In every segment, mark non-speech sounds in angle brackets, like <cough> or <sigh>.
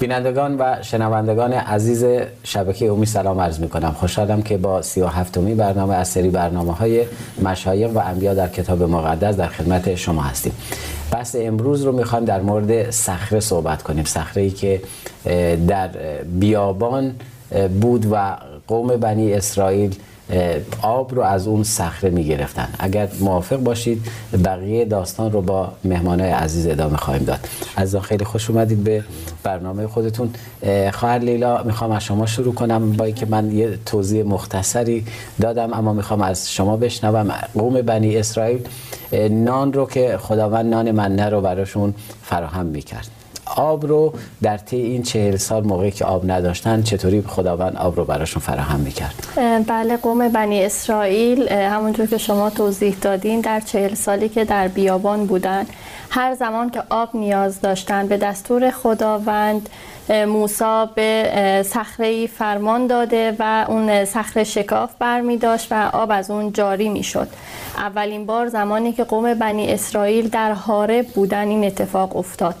بینندگان و شنوندگان عزیز شبکه اومی سلام عرض می کنم خوشحالم که با سی و هفتمی برنامه از سری برنامه های مشایق و انبیا در کتاب مقدس در خدمت شما هستیم. بحث امروز رو می‌خوام در مورد صخره صحبت کنیم. صخره ای که در بیابان بود و قوم بنی اسرائیل آب رو از اون صخره می گرفتن اگر موافق باشید بقیه داستان رو با مهمانای عزیز ادامه خواهیم داد. از خیلی خوش اومدید به برنامه خودتون. خواهر لیلا می‌خوام از شما شروع کنم با اینکه من یه توضیح مختصری دادم اما می‌خوام از شما بشنوم. قوم بنی اسرائیل نان رو که خداوند نان منه رو براشون فراهم می‌کرد. آب رو در طی این چهل سال موقعی که آب نداشتن چطوری خداوند آب رو براشون فراهم می‌کرد؟ بله قوم بنی اسرائیل همونطور که شما توضیح دادین در چهل سالی که در بیابان بودن هر زمان که آب نیاز داشتن به دستور خداوند موسا به صخره فرمان داده و اون صخره شکاف برمی داشت و آب از اون جاری می شد اولین بار زمانی که قوم بنی اسرائیل در حارب بودن این اتفاق افتاد.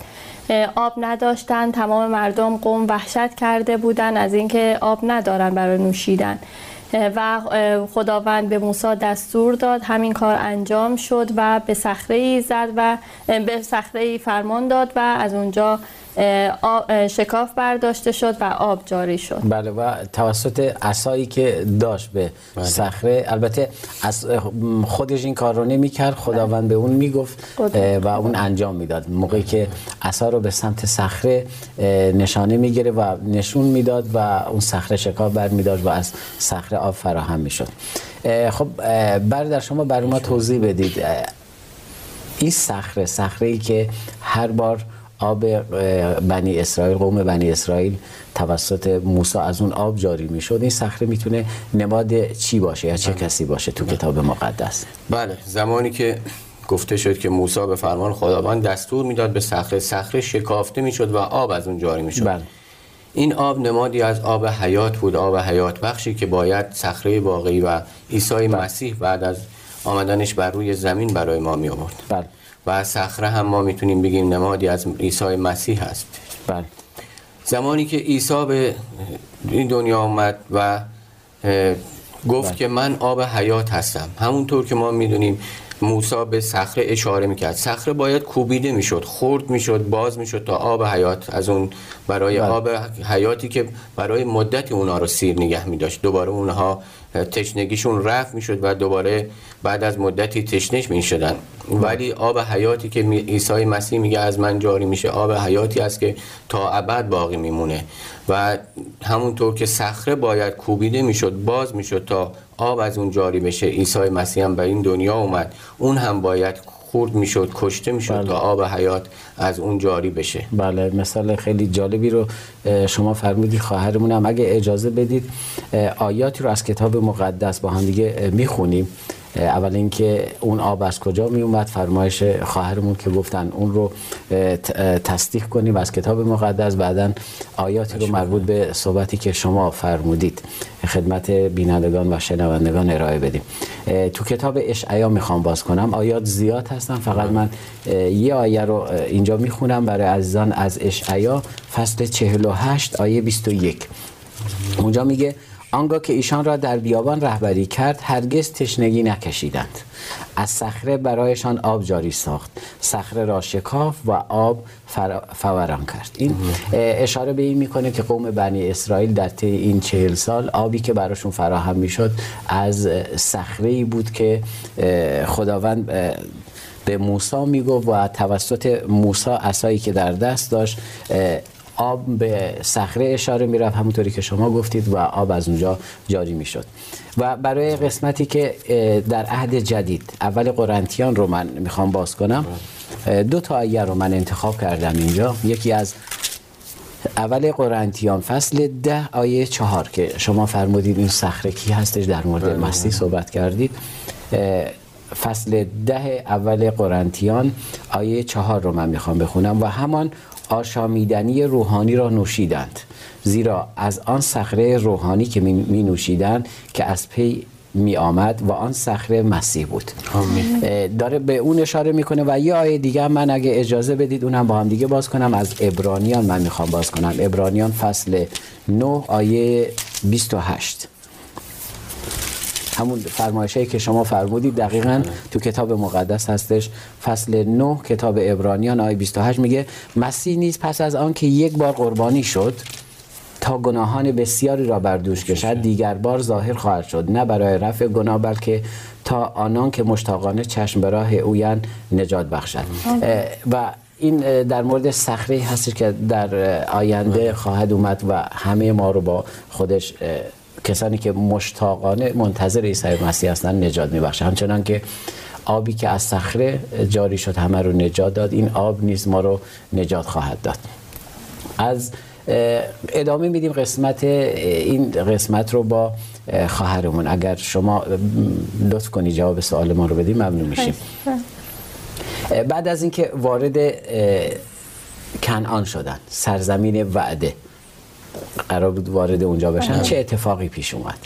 آب نداشتن تمام مردم قوم وحشت کرده بودن از اینکه آب ندارن برای نوشیدن. و خداوند به موسی دستور داد همین کار انجام شد و به صخره زد و به صخره ای فرمان داد و از اونجا شکاف برداشته شد و آب جاری شد. بله و توسط عصایی که داشت به بله. صخره البته از خودش این کار رو نمی کرد خداوند به اون می‌گفت و اون انجام می‌داد. موقعی که عصا رو به سمت صخره نشانه می‌گیره و نشون می‌داد و اون صخره شکاف بر میداشت و از صخره آب فراهم می‌شد. خب در شما بر ما توضیح بدید. این صخره صخره ای که هر بار آب بنی اسرائیل قوم بنی اسرائیل توسط موسی از اون آب جاری می‌شد این صخره می‌تونه نماد چی باشه یا چه بله. کسی باشه تو کتاب مقدس بله زمانی که گفته شد که موسی به فرمان خداوند دستور می‌داد به صخره صخره شکافته می‌شد و آب از اون جاری می‌شد بله. این آب نمادی از آب حیات بود آب حیات بخشی که باید صخره واقعی و عیسی بله. مسیح بعد از آمدنش بر روی زمین برای ما می آورد بله. و صخره هم ما می‌تونیم بگیم نمادی از عیسی مسیح هست. بله. زمانی که عیسی به این دنیا آمد و گفت بله. که من آب حیات هستم. همونطور که ما می‌دونیم موسی به صخره اشاره می‌کرد. صخره باید کوبیده می‌شد خرد می‌شد باز می‌شد تا آب حیات از اون برای بله. آب حیاتی که برای مدت اونا رو سیر نگه میداشت. دوباره اونها تشنگیشون رفت می‌شد و دوباره بعد از مدتی تشنش می‌شدن. ولی آب حیاتی که عیسی مسیح میگه از من جاری میشه آب حیاتی است که تا ابد باقی میمونه. و همونطور که صخره باید کوبیده می‌شد باز می‌شد تا آب از اون جاری بشه. عیسی مسیح هم به این دنیا اومد. اون هم باید خورد می‌شد کشته می‌شد بله. تا آب حیات از اون جاری بشه. بله مثال خیلی جالبی رو شما فرمودید خواهرمون هم اگه اجازه بدید آیاتی رو از کتاب مقدس با هم دیگه می‌خونیم. اول اینکه اون آب از کجا می اومد فرمایش خواهرمون که گفتن اون رو تصدیق کنیم از کتاب مقدس. بعدا آیاتی رو مربوط به صحبتی که شما فرمودید. خدمت بینندگان و شنوندگان ارائه بدیم. تو کتاب اشعیا می‌خوام باز کنم. آیات زیاد هستن. فقط من یه آیه رو اینجا می‌خونم برای عزیزان از اشعیا فصل 48 آیه 21 اونجا میگه آنگاه که ایشان را در بیابان رهبری کرد هرگز تشنگی نکشیدند. از صخره برایشان آب جاری ساخت. صخره را شکاف و آب فوران کرد. این اشاره به این می‌کنه که قوم بنی اسرائیل در طی این چهل سال آبی که براشون فراهم می‌شد از صخره بود که خداوند به موسی می‌گفت و توسط موسی عصایی که در دست داشت آب به صخره اشاره می‌رفت همونطوری که شما گفتید و آب از اونجا جاری می‌شد. و برای قسمتی که در عهد جدید اول قرنتیان رو من می‌خوام باز کنم دو تا آیه رو من انتخاب کردم اینجا. یکی از اول قرنتیان فصل ده آیه چهار که شما فرمودید این صخره کی هستش در مورد بله. مسیح صحبت کردید. فصل ده اول قرنتیان آیه چهار رو من می‌خوام بخونم. و همان آشامیدنی روحانی را نوشیدند زیرا از آن صخره روحانی که می نوشیدند که از پی می آمد و آن صخره مسیح بود. داره به اون اشاره می‌کنه و یه آیه دیگه من اگه اجازه بدید اونم با هم دیگه باز کنم. از ابرانیان من می‌خوام باز کنم. ابرانیان فصل 9 آیه 28 همون فرمایشی که شما فرمودید دقیقا تو کتاب مقدس هستش. فصل 9 کتاب ابرانیان آیه 28 میگه مسیح نیز پس از آن که یک بار قربانی شد تا گناهان بسیاری را بر دوش کشد دیگر بار ظاهر خواهد شد نه برای رفع گناه بلکه تا آنان که مشتاقانه چشم به راه اوین نجات بخشد و این در مورد صخره هست که در آینده خواهد اومد و همه ما رو با خودش کسانی که مشتاقانه منتظر عیسی مسیح هستن نجات میبخشه. همچنان که آبی که از صخره جاری شد همه رو نجات داد این آب نیز ما رو نجات خواهد داد. از ادامه میدیم قسمت این قسمت رو با خواهرمون. اگر شما لطف کنی جواب سوال ما رو بدیم ممنون میشیم. بعد از اینکه وارد کنعان شدن سرزمین وعده قرار بود وارد اونجا بشن چه اتفاقی پیش اومد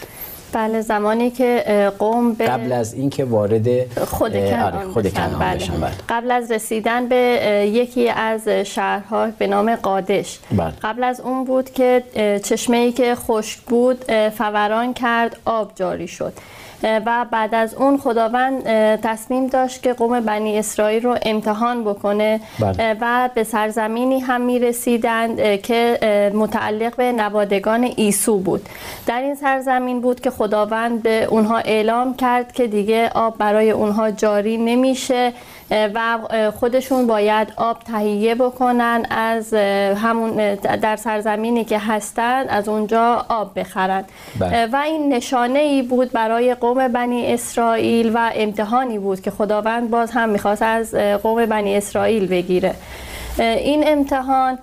بله زمانی که قوم به قبل از اینکه وارد خود کنعان آره بشن. کنعان بله. بشن بله. قبل از رسیدن به یکی از شهرها به نام قادش بله. قبل از اون بود که چشمه ای که خشک بود فوران کرد آب جاری شد و بعد از اون خداوند تصمیم داشت که قوم بنی اسرائیل رو امتحان بکنه. بله. و به سرزمینی هم می رسیدند که متعلق به نوادگان ایسو بود. در این سرزمین بود که خداوند به اونها اعلام کرد که دیگه آب برای اونها جاری نمیشه. و خودشون باید آب تهیه بکنن از همون در سرزمینی که هستند از اونجا آب بخرن بله. و این نشانه ای بود برای قوم بنی اسرائیل و امتحانی بود که خداوند باز هم می‌خواست از قوم بنی اسرائیل بگیره این امتحان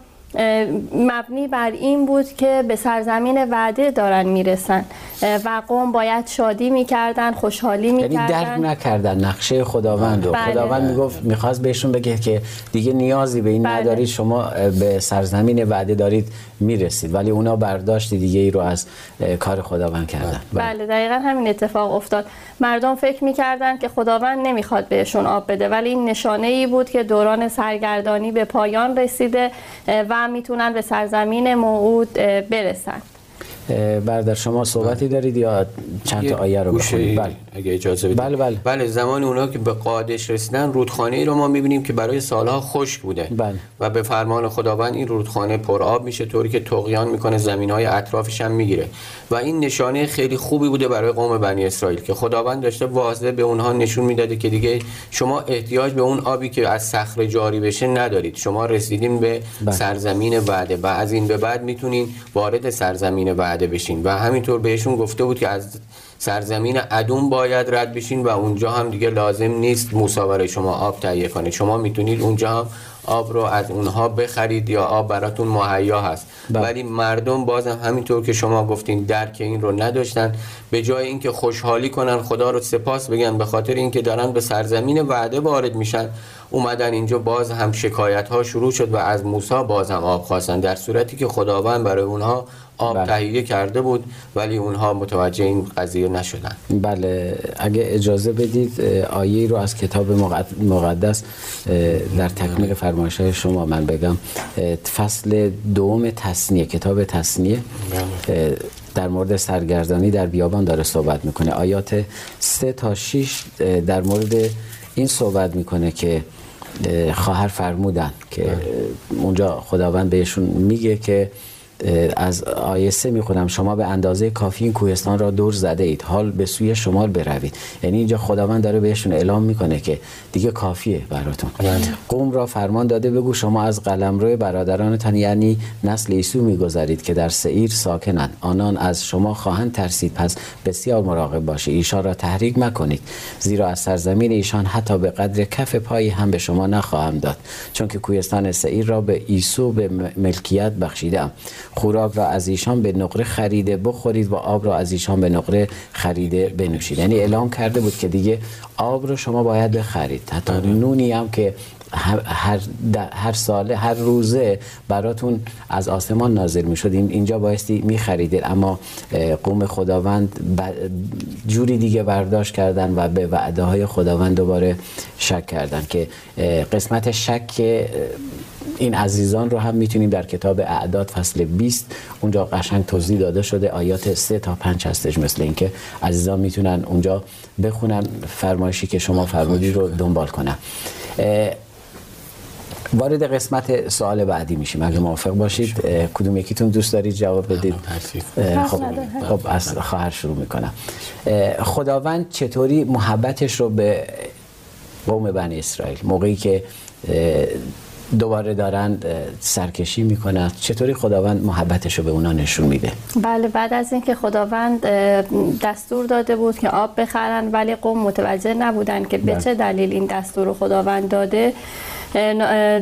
مبنی بر این بود که به سرزمین وعده دارن می‌رسن و قوم باید شادی می‌کردن خوشحالی یعنی می‌کردن درک نکردن نقشه خداوند رو بله. خداوند می‌گفت می‌خواست بهشون بگه که دیگه نیازی به این بله. ندارید شما به سرزمین وعده دارید می‌رسید. ولی اونا برداشت دیگه ای رو از کار خداوند کردن. بله. دقیقا همین اتفاق افتاد. مردم فکر می‌کردن که خداوند نمی‌خواد بهشون آب بده ولی این نشانه ای بود که دوران سرگردانی به پایان رسیده و می‌تونن به سرزمین موعود برسن. بردر شما صحبتی دارید یا چند تا آیه رو بخونید بله. اگه اجازه بدید. بله بله. بله زمان اونا که به قادش رسیدن رودخانه ای رو ما می‌بینیم که برای سالها خشک بوده. بله. و به فرمان خداوند این رودخانه پر آب میشه طوری که تقیان می‌کنه زمین های اطرافش هم می‌گیره. و این نشانه خیلی خوبی بوده برای قوم بنی اسرائیل که خداوند داشته واضح به اونها نشون می‌داده که دیگه شما احتیاج به اون آبی که از صخره جاری بشه ندارید. شما رسیدین به بله. سرزمین وعده و از این به بعد می‌تونین وارد سرزمین وعده بشین. و همینطور بهشون گفته بود که از سرزمین ادوم باید رد بشین و اونجا هم دیگه لازم نیست موسی برای شما آب تهیه کنید. شما می‌تونید اونجا هم آب رو از اونها بخرید یا آب براتون مهیا هست. بله. ولی مردم بازم همینطور که شما گفتین درک این رو نداشتن. به جای اینکه خوشحالی کنن خدا رو سپاس بگن به خاطر اینکه دارن به سرزمین وعده وارد میشن اومدن اینجا باز هم شکایت ها شروع شد و از موسی باز هم آب خواستن. در صورتی که خداوند برای اونها آب بله. تهیه کرده بود ولی اونها متوجه این قضیه نشدن. بله اگه اجازه بدید آیه رو از کتاب مقد- مقدس در تکمیل فرمایش های شما من بگم. فصل دوم تصنیه کتاب تصنیه. اه، در مورد سرگردانی در بیابان داره صحبت می‌کنه. آیات سه تا 6 در مورد این صحبت می‌کنه که اه، خواهر فرمودن که اه، اونجا خداوند بهشون میگه که از آیه سه می‌خونم. شما به اندازه کافی این کوهستان را دور زده اید. حال به سوی شمال بروید. یعنی اینجا خداوند داره بهشون اعلام می‌کنه که دیگه کافیه براتون. قوم را فرمان داده بگو شما از قلمرو برادرانتان یعنی نسل عیسو میگذرید که در سعیر ساکنند. آنان از شما خواهند ترسید. پس بسیار مراقب باشید. ایشان را تحریک مکنید. زیرا از سرزمین ایشان حتی به قدر کف پایی هم به شما نخواهم داد. چون که کوهستان سعیر را به عیسو به ملکیت بخشیدم خوراک را از ایشان به نقره خریده بخورید و آب را از ایشان به نقره خریده بنوشید. یعنی اعلام کرده بود که دیگه آب رو شما باید بخرید. حتی نونی هم که هر, هر ساله هر روزه براتون از آسمان نازل می شد اینجا بایستی می خریدید اما قوم خداوند جوری دیگه برداشت کردن و به وعده های خداوند دوباره شک کردن که قسمت شک این عزیزان رو هم می‌تونیم در کتاب اعداد فصل 20 اونجا قشنگ توضیح داده شده آیات 3 تا 5 هستش مثل اینکه عزیزان می‌تونن اونجا بخونن فرمایشی که شما فرمودی رو دنبال کنن. وارد قسمت سوال بعدی میشیم اگه موافق باشید. کدوم یکیتون دوست دارید؟ جواب بدید. خب, خب از خواهر شروع می‌کنم. خداوند چطوری محبتش رو به قوم بنی اسرائیل موقعی که دوباره دارن سرکشی می‌کنن. چطوری خداوند محبتش رو به اونا نشون میده؟ بله بعد از اینکه خداوند دستور داده بود که آب بخرن ولی قوم متوجه نبودن که به بله. چه دلیل این دستور رو خداوند داده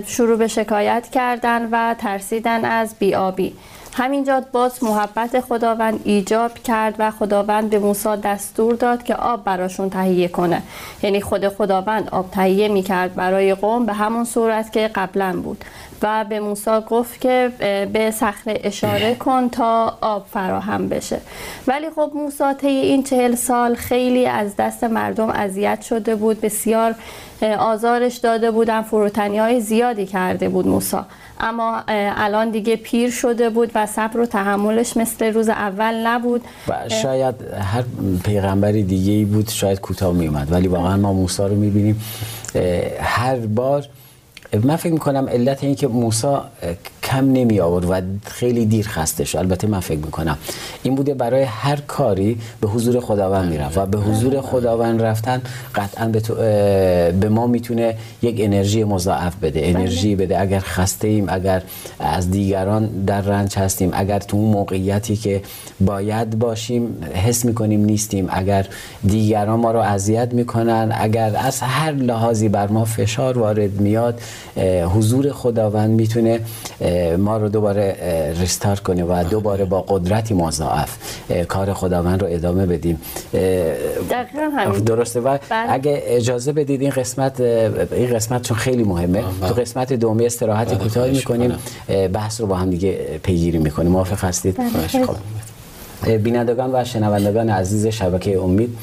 شروع به شکایت کردن و ترسیدن از بیابی همینجا باز محبت خداوند ایجاب کرد و خداوند به موسی دستور داد که آب براشون تهیه کنه. یعنی خود خداوند آب تهیه می کرد برای قوم به همون صورت که قبلا بود. و به موسی گفت که به صخره اشاره کن تا آب فراهم بشه. ولی خب موسی طی این چهل سال خیلی از دست مردم اذیت شده بود بسیار آزارش داده بودن فروتنی های زیادی کرده بود موسی. اما الان دیگه پیر شده بود و صبر و تحملش مثل روز اول نبود. و شاید هر پیغمبری دیگه ای بود شاید کوتاه می اومد ولی واقعا ما موسی رو می‌بینیم. هر بار من فکر می‌کنم علت این که موسی کم نمی آورد و خیلی دیر خسته شد البته من فکر می‌کنم. این بوده برای هر کاری به حضور خداوند می‌رفت و به حضور خداوند رفتن قطعا به, به ما می‌تونه یک انرژی مضاعف بده انرژی بده. اگر خسته ایم اگر از دیگران در رنج هستیم اگر تو اون موقعیتی که باید باشیم حس می‌کنیم نیستیم اگر دیگران ما رو اذیت می‌کنن اگر از هر لحاظی بر ما فشار وارد میاد حضور خداوند می‌تونه ما رو دوباره ریستارت کنه و دوباره با قدرتی مضاعف کار خداوند رو ادامه بدیم. درسته. و بله. اگه اجازه بدید این قسمت این قسمت چون خیلی مهمه تو قسمت دومی استراحت بله، کوتاهی می‌کنیم. بحث رو با هم دیگه پیگیری می‌کنیم. موافق هستید؟ بله. خب. بینندگان و شنوندگان عزیز شبکه امید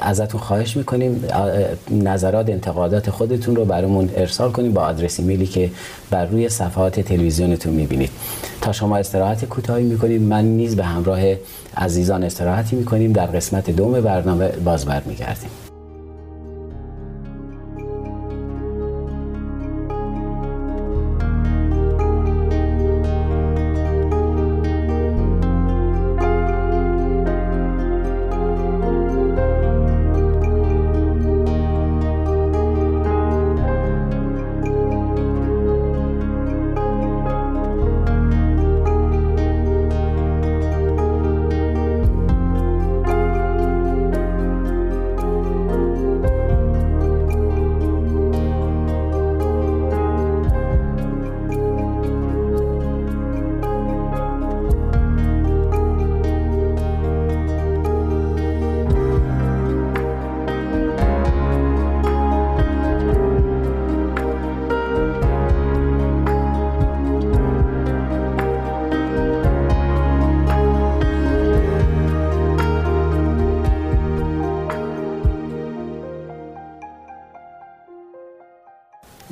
ازتون خواهش می‌کنیم نظرات انتقادات خودتون رو برامون ارسال کنیم با آدرس ایمیلی که بر روی صفحات تلویزیونتون می‌بینید. تا شما استراحت کوتاهی می‌کنید من نیز به همراه عزیزان استراحتی می‌کنیم. در قسمت دوم برنامه باز برمیگردیم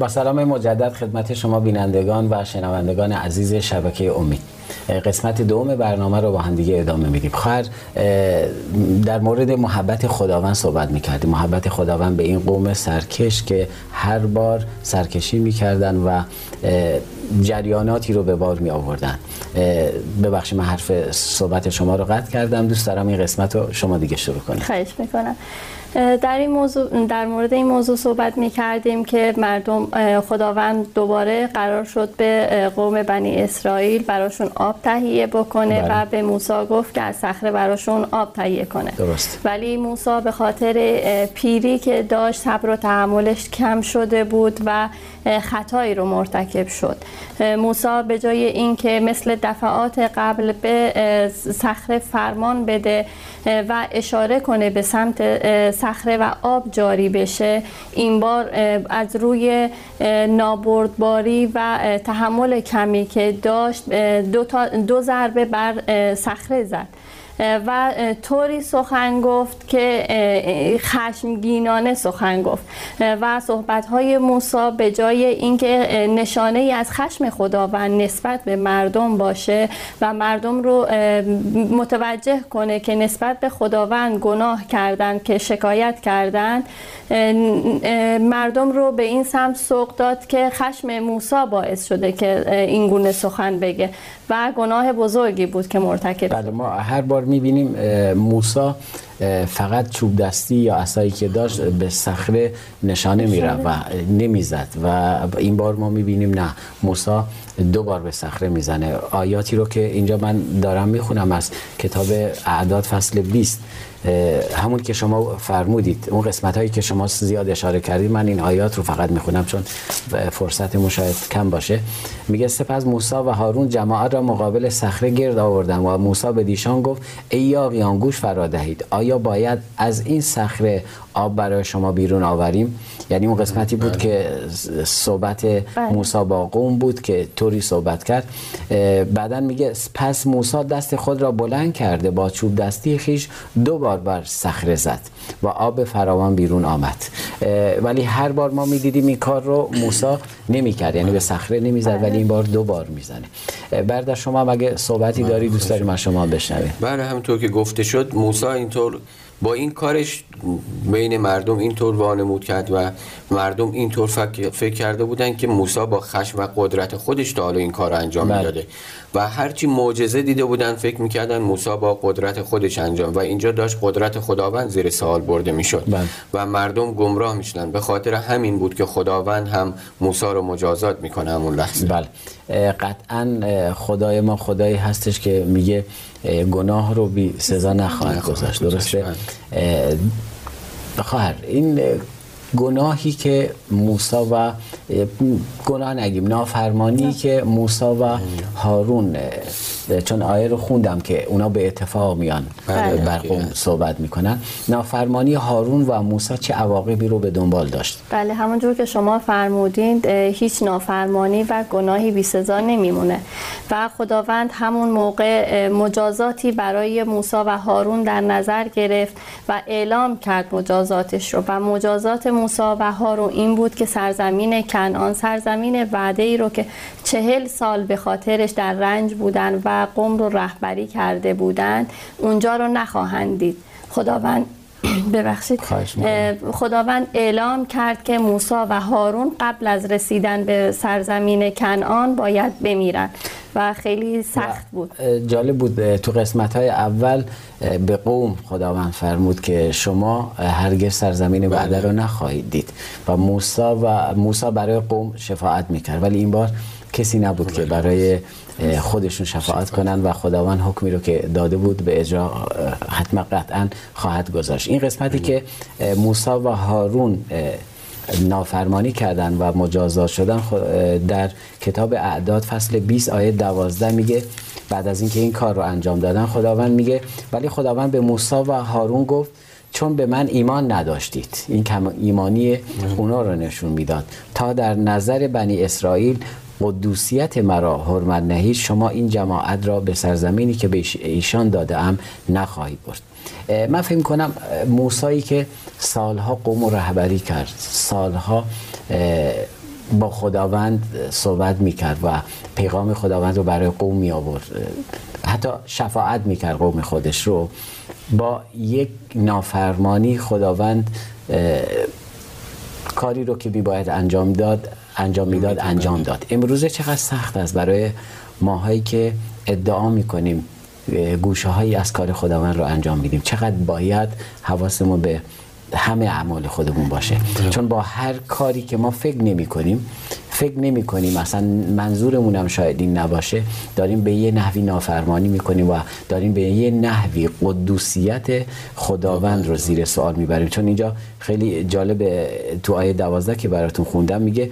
با سلام مجدد خدمت شما بینندگان و شنوندگان عزیز شبکه امید. قسمت دوم برنامه رو با هم دیگه ادامه میدیم. خواهر در مورد محبت خداوند صحبت می‌کردیم. محبت خداوند به این قوم سرکش که هر بار سرکشی می‌کردن و جریاناتی رو به بار می آوردن ببخشید من حرف صحبت شما رو قطع کردم. دوست دارم این قسمت رو شما دیگه شروع کنید خواهش می‌کنم. در این موضوع در مورد این موضوع صحبت می کردیم که مردم خداوند دوباره قرار شد به قوم بنی اسرائیل براشون آب تهیه بکنه بله. و به موسی گفت که از صخره براشون آب تهیه کنه. درست. ولی موسی به خاطر پیری که داشت صبر و تحملش کم شده بود و خطایی رو مرتکب شد. موسی به جای اینکه مثل دفعات قبل به صخره فرمان بده و اشاره کنه به سمت صخره و آب جاری بشه این بار از روی نابردباری و تحمل کمی که داشت دو, دو ضربه بر صخره زد. و طوری سخن گفت که خشمگینانه سخن گفت. و صحبت های موسی به جای اینکه نشانه ای از خشم خداوند نسبت به مردم باشه و مردم رو متوجه کنه که نسبت به خداوند گناه کردند که شکایت کردند مردم رو به این سمت سوق داد که خشم موسی باعث شده که این گونه سخن بگه. و گناه بزرگی بود که مرتکب بله ما هر بار می‌بینیم موسا فقط چوب دستی یا اسایی که داشت به صخره نشانه میره و نمی‌زد و این بار ما می‌بینیم نه موسا دو بار به صخره می‌زنه. آیاتی رو که اینجا من دارم می‌خونم از کتاب اعداد فصل 20 همون که شما فرمودید اون قسمت هایی که شما زیاد اشاره کردید من این آیات رو فقط می‌خونم چون فرصت مشاهد کم باشه. میگه سپس موسی و هارون جماعت را مقابل صخره گرد آوردن و موسی به دیشان گفت ای یاقیان گوش فرا دهید آیا باید از این صخره آب برای شما بیرون آوریم. یعنی اون قسمتی بود که صحبت بله. موسی با قوم بود که طوری صحبت کرد. بعدا میگه پس موسی دست خود را بلند کرده با چوب دستی خیش دو بار بر صخره زد و آب فراوان بیرون آمد. ولی هر بار ما می‌دیدیم این کار رو موسی نمی‌کرد یعنی به صخره نمی‌زد ولی این بار دو بار می‌زنه. برادر شما مگه صحبتی داری دوست داریم از شما بشنویم. بله همونطور که گفته شد موسی اینطور با این کارش بین مردم اینطور وانمود کرد و مردم اینطور فکر کرده بودن که موسی با خشم و قدرت خودش تا حالا این کار رو انجام بله. می‌داده. و هرچی معجزه دیده بودن فکر می‌کردن موسی با قدرت خودش انجام و اینجا داشت قدرت خداوند زیر سوال برده می‌شد. بله. و مردم گمراه می‌شدن. به خاطر همین بود که خداوند هم موسی رو مجازات می‌کنه همون لحظه. بله. قطعا خدای ما خدایی هستش که میگه گناه رو بی سزا نخواهد گذاشت درسته؟ بخواهر این گناهی که موسا و گناه نگیم نافرمانی که موسا و هارون چون آیه رو خوندم که اونا به اتفاق میان بله. بر قوم صحبت می‌کنن. نافرمانی هارون و موسی چه عواقبی رو به دنبال داشت؟ بله همونجور که شما فرمودین هیچ نافرمانی و گناهی بی سزا نمیمونه. و خداوند همون موقع مجازاتی برای موسی و هارون در نظر گرفت و اعلام کرد مجازاتش رو. و مجازات موسی و هارون این بود که سرزمین کنعان سرزمین وعده ای رو که چهل سال به خاطرش در رنج بودن و قوم رو رهبری کرده بودند اونجا رو نخواهند دید. خداوند <clears throat> ببخشید. خداوند اعلام کرد که موسی و هارون قبل از رسیدن به سرزمین کنعان باید بمیرن و خیلی سخت بود. جالب بود تو قسمت های اول به قوم خداوند فرمود که شما هرگز سرزمین وعده رو نخواهید دید و موسی و موسی برای قوم شفاعت می‌کرد. ولی این بار کسی نبود که برای خودشون شفاعت کنن و خداوند حکمی رو که داده بود به اجرا حتما قطعا خواهد گذاشت. این قسمتی که موسی و هارون نافرمانی کردن و مجازات شدن در کتاب اعداد فصل 20 آیه 12 میگه بعد از اینکه این کار رو انجام دادن خداوند میگه ولی خداوند به موسی و هارون گفت چون به من ایمان نداشتید. این کم ایمانی اونا رو نشون می‌داد. تا در نظر بنی اسرائیل قدوسیت مرا حرمت نهید شما این جماعت را به سرزمینی که به ایشان داده ام نخواهید برد. من فکر کنم موسایی که سالها قوم و رهبری کرد سالها با خداوند صحبت می‌کرد و پیغام خداوند رو برای قوم می آورد حتی شفاعت می‌کرد قوم خودش رو. با یک نافرمانی خداوند کاری رو که می باید انجام داد انجام می‌داد. انجام داد. امروزه چقدر سخت است برای ماهایی که ادعا می‌کنیم. گوشه هایی از کار خداوند رو انجام میدیم. چقدر باید حواسمون به همه اعمال خودمون باشه. چون با هر کاری که ما فکر نمی کنیم فکر نمی کنیم مثلا منظورمون هم شاید این نباشه. داریم به یه نحوی نافرمانی می‌کنیم و داریم به یه نحوی قدوسیت خداوند رو زیر سوال می‌بریم چون اینجا خیلی جالب تو آیه دوازده که براتون خوندم میگه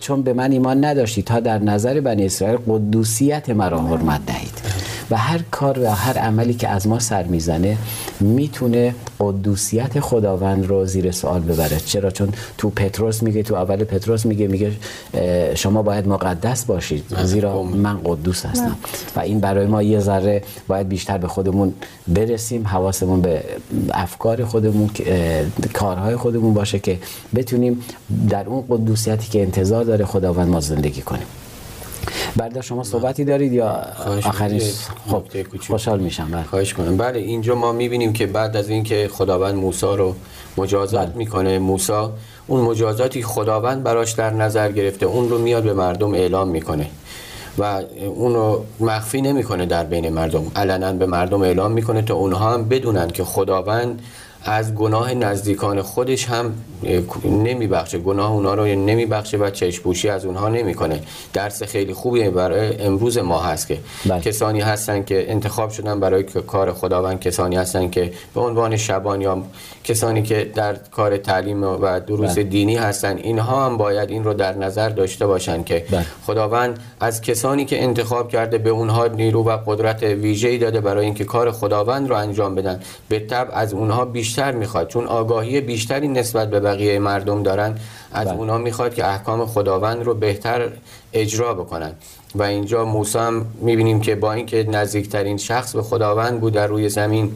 چون به من ایمان نداشتی تا در نظر بنی اسرائیل قدوسیت مرا حرمت دهید. و هر کار و هر عملی که از ما سر می‌زنه می‌تونه قدوسیت خداوند رو زیر سوال ببره. چرا؟ چون تو پتروس میگه تو اول پتروس میگه میگه شما باید مقدس باشید. زیرا من قدوس هستم. و این برای ما یه ذره باید بیشتر به خودمون برسیم حواسمون به افکار خودمون کارهای خودمون باشه که بتونیم در اون قدوسیتی که انتظار داره خداوند ما زندگی کنیم. بعد شما صحبتی دارید یا آخرین خب خوشحال میشم بله. خواهش کنم بله اینجا ما می‌بینیم که بعد از اینکه خداوند موسی رو مجازات بله. می‌کنه موسی اون مجازاتی خداوند براش در نظر گرفته اون رو میاد به مردم اعلام می‌کنه و اون رو مخفی نمی‌کنه در بین مردم. علنا به مردم اعلام می‌کنه تا اونها هم بدونن که خداوند از گناه نزدیکان خودش هم نمیبخشه گناه اونا رو نمیبخشه و چشپوشی از اونها نمی‌کنه درس خیلی خوبی برای امروز ما هست که بله. کسانی هستن که انتخاب شدن برای کار خداوند کسانی هستن که به عنوان شبان یا کسانی که در کار تعلیم و دروس بله. دینی هستن اینها هم باید این رو در نظر داشته باشن که بله. خداوند از کسانی که انتخاب کرده به اونها نیرو و قدرت ویژه‌ای داده برای اینکه کار خداوند رو انجام بدن به طب از اونها بیشتر می‌خواد. چون آگاهی بیشتری نسبت به بقیه مردم دارن از بله. اونها می‌خواد که احکام خداوند رو بهتر اجرا بکنن. و اینجا موسی هم می‌بینیم که با اینکه نزدیکترین شخص به خداوند بود در روی زمین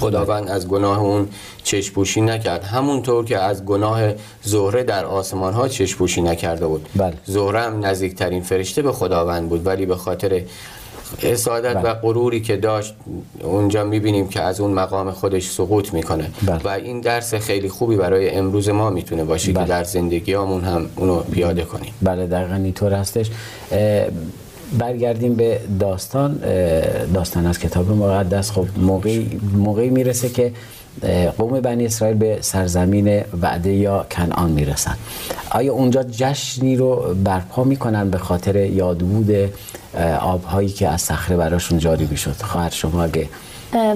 خداوند از گناه اون چشپوشی نکرد. همونطور که از گناه زهره در آسمان ها چشپوشی نکرده بود. بله. زهره هم نزدیکترین فرشته به خداوند بود ولی به خاطر حسادت و بله. غروری که داشت اونجا می‌بینیم که از اون مقام خودش سقوط می‌کنه بله. و این درس خیلی خوبی برای امروز ما می‌تونه باشه بله. که در زندگی همون هم اونو پیاده کنیم بله دقیقا اینطور هستش برگردیم به داستان داستان از کتاب مقدس خب موقعی, موقعی می‌رسه که قوم بنی اسرائیل به سرزمین وعده یا کنعان می‌رسن آیا اونجا جشنی رو برپا می‌کنن به خاطر یادبود آبهایی که از صخره براشون جاری می‌شد. خواهر شما اگه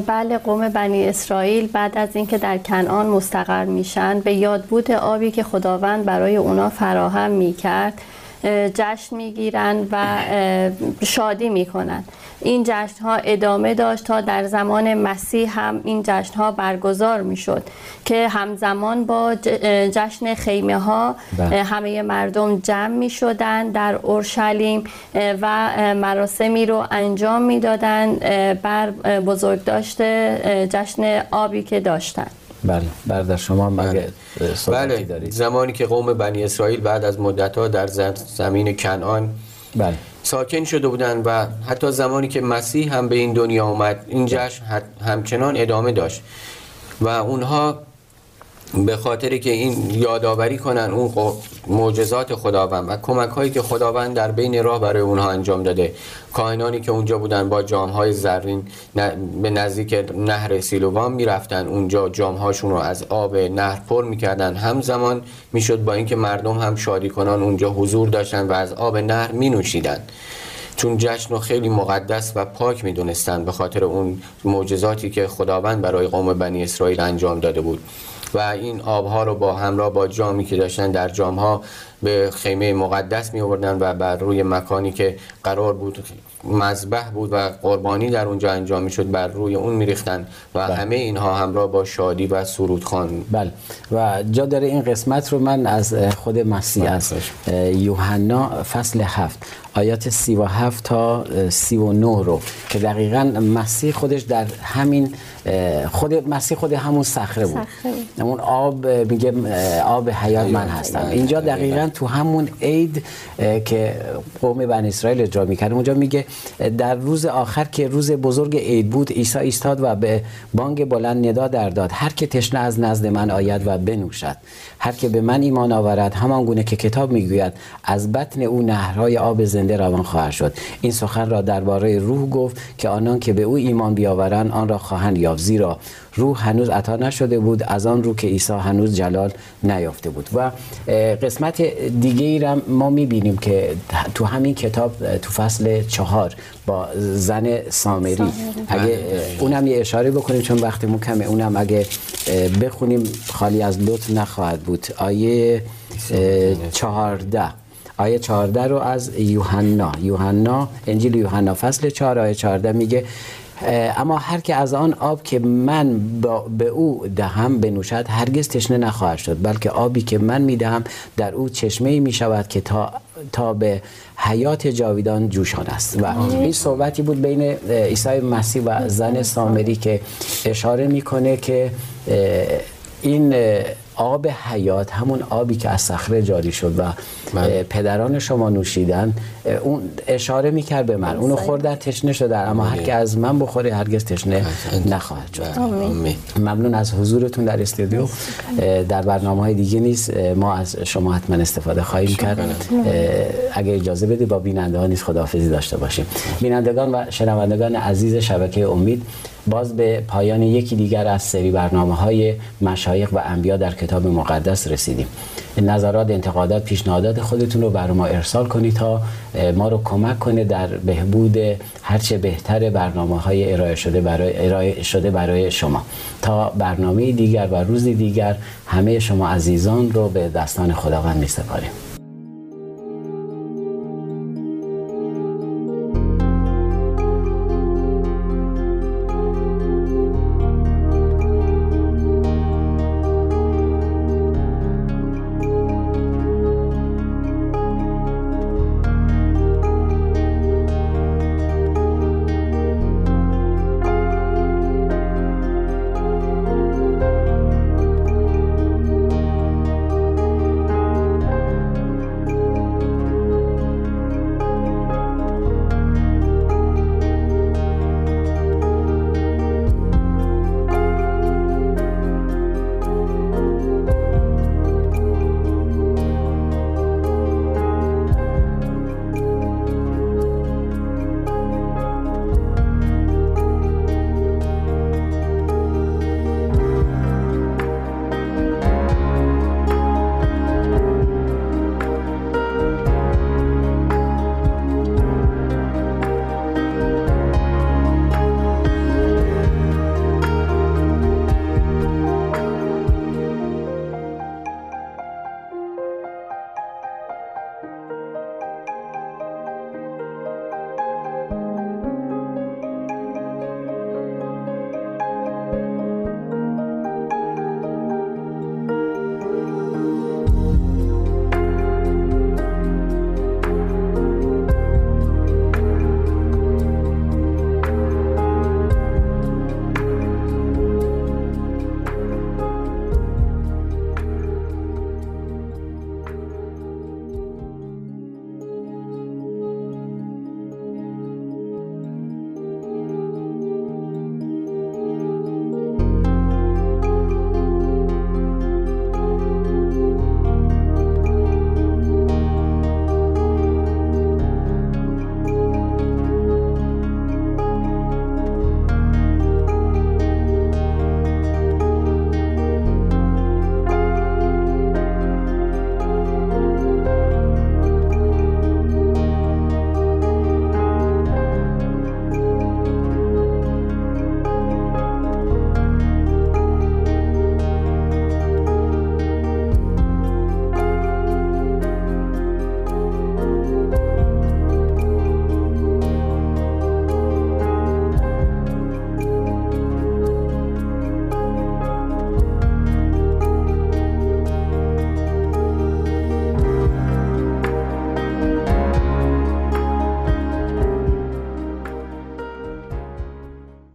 بله قوم بنی اسرائیل بعد از اینکه در کنعان مستقر میشن به یادبود آبی که خداوند برای اونا فراهم می‌کرد. جشن می‌گیرن و شادی می‌کنن این جشن ها ادامه داشت تا در زمان مسیح هم این جشن ها برگزار می‌شد که همزمان با جشن خیمه ها بله. همه مردم جمع می شدن در اورشلیم و مراسمی رو انجام می‌دادن بر بزرگداشت جشن آبی که داشتن بله برادر شما مگه بله. بله. زمانی که قوم بنی اسرائیل بعد از مدت ها در زمین کنعان بله. ساکن شده بودند و حتی زمانی که مسیح هم به این دنیا اومد این جشن همچنان ادامه داشت و اونها به خاطر که این یادآوری کنن اون معجزات خداوند و کمک هایی که خداوند در بین راه برای اونها انجام داده. کاهنانی که اونجا بودن با جام های زرین به نزدیک نهر سیلوان می‌رفتن اونجا جام هاشون رو از آب نهر پر می‌کردن. همزمان می‌شد با اینکه مردم هم شادی کنان اونجا حضور داشتن و از آب نهر می نوشیدن چون جشن رو خیلی مقدس و پاک می‌دونستن به خاطر اون معجزاتی که خداوند برای قوم بنی اسرائیل انجام داده بود. و این آبها رو با همراه با جامی که داشتن در جامها به خیمه مقدس می آوردن و بر روی مکانی که قرار بود مذبح بود و قربانی در اونجا انجام می شد بر روی اون می ریختن و بله. همه اینها همراه با شادی و سرود خان بله و جا داره این قسمت رو من از خود مسیح بله. از یوحنا فصل هفت آیات سی و هفت تا سی و نه رو که دقیقا مسیح خودش در همین خود مسیح خود همون صخره بود. اون آب میگه آب حیات من هستم. اینجا دقیقا تو همون عید که قوم بنی اسرائیل اجرا می‌کرد. اونجا میگه در روز آخر که روز بزرگ عید بود عیسی ایستاد و به بانگ بلند ندا در داد. هر که تشنه از نزد من آید و بنوشد. هر که به من ایمان آورد همان گونه که کتاب می‌گوید از بطن او نهرهای آب زنده روان خواهد شد. این سخن را درباره روح گفت که آنان که به او ایمان بیاورند آن را خواهند یافت. زیرا روح هنوز عطا نشده بود از آن رو که عیسی هنوز جلال نیافته بود. و قسمت دیگه ای را ما می‌بینیم که تو همین کتاب تو فصل چهار با زن سامری. اگه اونم یه اشاره بکنیم چون وقتمون کمه. اونم اگه بخونیم خالی از لطف نخواهد بود. آیه چهارده. آیه 14 رو از یوحنا. یوحنا انجیل یوحنا فصل 4 آیه 14 میگه اما هر که از آن آب که من به او دهم بنوشد هرگز تشنه نخواهد شد بلکه آبی که من می‌دهم در او چشمه می شود که تا, تا به حیات جاویدان جوشان است. و این صحبتی بود بین عیسی مسیح و زن سامری که اشاره می‌کنه که این آب حیات همون آبی که از صخره جاری شد و من. پدران شما نوشیدن اون اشاره می‌کرد به من. اونو خوردن تشنه شده اما هر که از من بخوره هرگز تشنه نخواهد شد. ممنون از حضورتون در استودیو. در برنامه های دیگه نیست ما از شما حتما استفاده خواهیم کرد. اگر اجازه بدید با بیننده ها نیز خداحافظی داشته باشیم. بینندگان و شنوندگان عزیز شبکه امید باز به پایان یکی دیگر از سری برنامه های مشایق و انبیا در کتاب مقدس رسیدیم. نظرات انتقادات پیشنهادات خودتون رو برای ما ارسال کنید تا ما رو کمک کنه در بهبود هرچه بهتر برنامه های ارائه شده برای ارائه شده برای شما. تا برنامه دیگر و روزی دیگر همه شما عزیزان رو به دستان خداوند می سپاریم